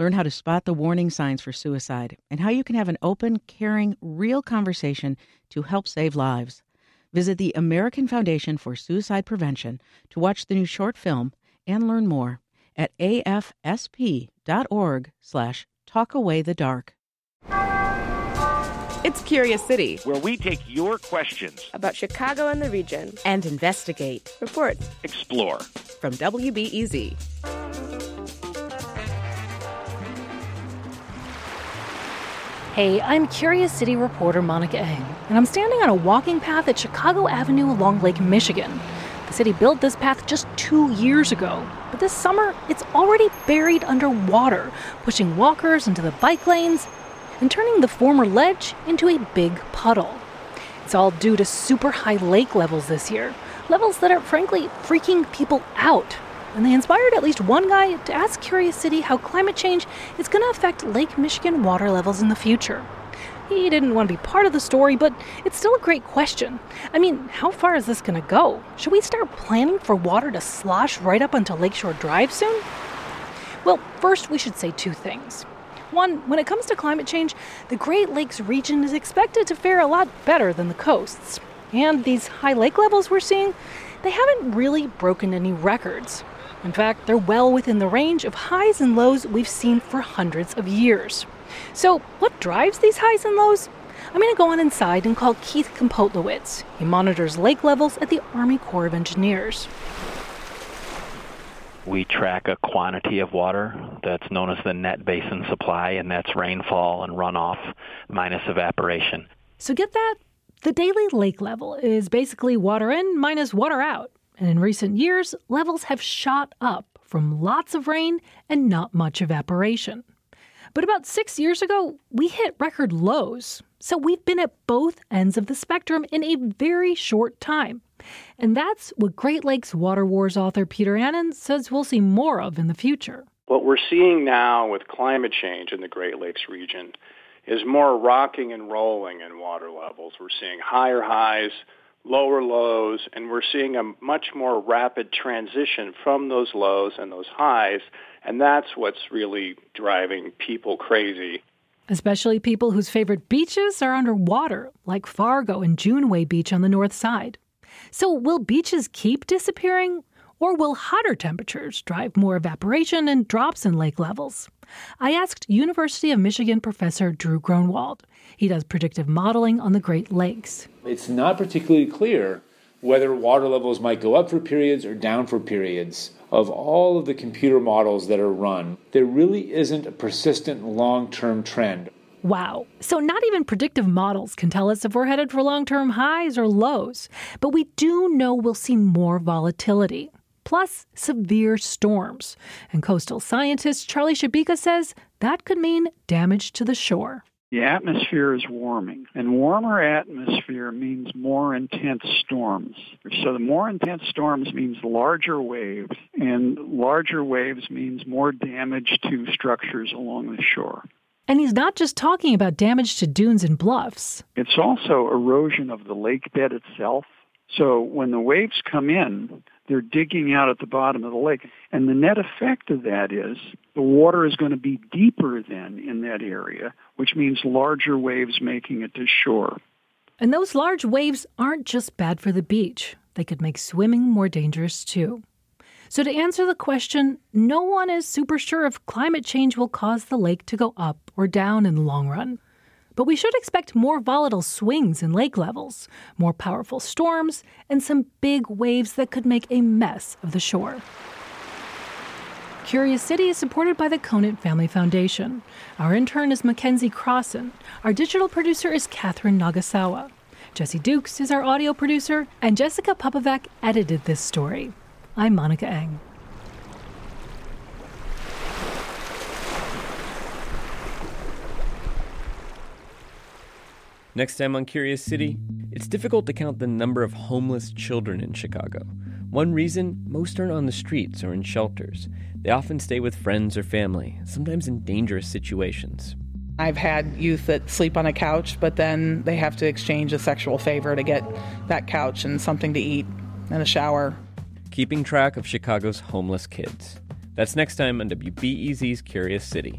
learn how to spot the warning signs for suicide, and how you can have an open, caring, real conversation to help save lives. Visit the American Foundation for Suicide Prevention to watch the new short film and learn more at afsp.org slash talkawaythedark. It's Curious City, where we take your questions about Chicago and the region and investigate, report, explore. From WBEZ. Hey, I'm Curious City reporter Monica Eng, and I'm standing on a walking path at Chicago Avenue along Lake Michigan. The city built this path just two years ago, but this summer it's already buried under water, pushing walkers into the bike lanes and turning the former ledge into a big puddle. It's all due to super high lake levels this year, levels that are frankly freaking people out. And they inspired at least one guy to ask Curious City how climate change is going to affect Lake Michigan water levels in the future. He didn't want to be part of the story, but it's still a great question. I mean, how far is this going to go? Should we start planning for water to slosh right up onto Lakeshore Drive soon? Well, first, we should say two things. One, when it comes to climate change, the Great Lakes region is expected to fare a lot better than the coasts. And these high lake levels we're seeing, they haven't really broken any records. In fact, they're well within the range of highs and lows we've seen for hundreds of years. So, what drives these highs and lows? I'm going to go on inside and call Keith Kompoltowicz. He monitors lake levels at the Army Corps of Engineers we track a quantity of water that's known as the net basin supply, and that's rainfall and runoff minus evaporation. So get that? The daily lake level is basically water in minus water out. And in recent years, levels have shot up from lots of rain and not much evaporation. But about six years ago, we hit record lows. So we've been at both ends of the spectrum in a very short time. And that's what Great Lakes Water Wars author Peter Annin says we'll see more of in the future. What we're seeing now with climate change in the Great Lakes region is more rocking and rolling in water levels. We're seeing higher highs, lower lows, and we're seeing a much more rapid transition from those lows and those highs, and that's what's really driving people crazy. Especially people whose favorite beaches are underwater, like Fargo and Juneway Beach on the north side. So, will beaches keep disappearing? Or will hotter temperatures drive more evaporation and drops in lake levels? I asked University of Michigan professor Drew Gronewold. He does predictive modeling on the Great Lakes. It's not particularly clear whether water levels might go up for periods or down for periods. Of all of the computer models that are run, there really isn't a persistent long term trend. Wow. So, not even predictive models can tell us if we're headed for long term highs or lows. But we do know we'll see more volatility, plus severe storms. And coastal scientist Charlie Shabica says that could mean damage to the shore. The atmosphere is warming, and warmer atmosphere means more intense storms. So the more intense storms means larger waves, and larger waves means more damage to structures along the shore. And he's not just talking about damage to dunes and bluffs. It's also erosion of the lake bed itself. So when the waves come in, they're digging out at the bottom of the lake. And the net effect of that is the water is going to be deeper then in that area, which means larger waves making it to shore. And those large waves aren't just bad for the beach. They could make swimming more dangerous too. So, to answer the question, no one is super sure if climate change will cause the lake to go up or down in the long run. But we should expect more volatile swings in lake levels, more powerful storms, and some big waves that could make a mess of the shore. Curious City is supported by the Conant Family Foundation. Our intern is Mackenzie Crossan. Our digital producer is Katherine Nagasawa. Jesse Dukes is our audio producer, and Jessica Pupovac edited this story. I'm Monica Eng. Next time on Curious City, it's difficult to count the number of homeless children in Chicago. One reason most aren't on the streets or in shelters. They often stay with friends or family, sometimes in dangerous situations. I've had youth that sleep on a couch, but then they have to exchange a sexual favor to get that couch and something to eat and a shower. Keeping track of Chicago's homeless kids. That's next time on WBEZ's Curious City.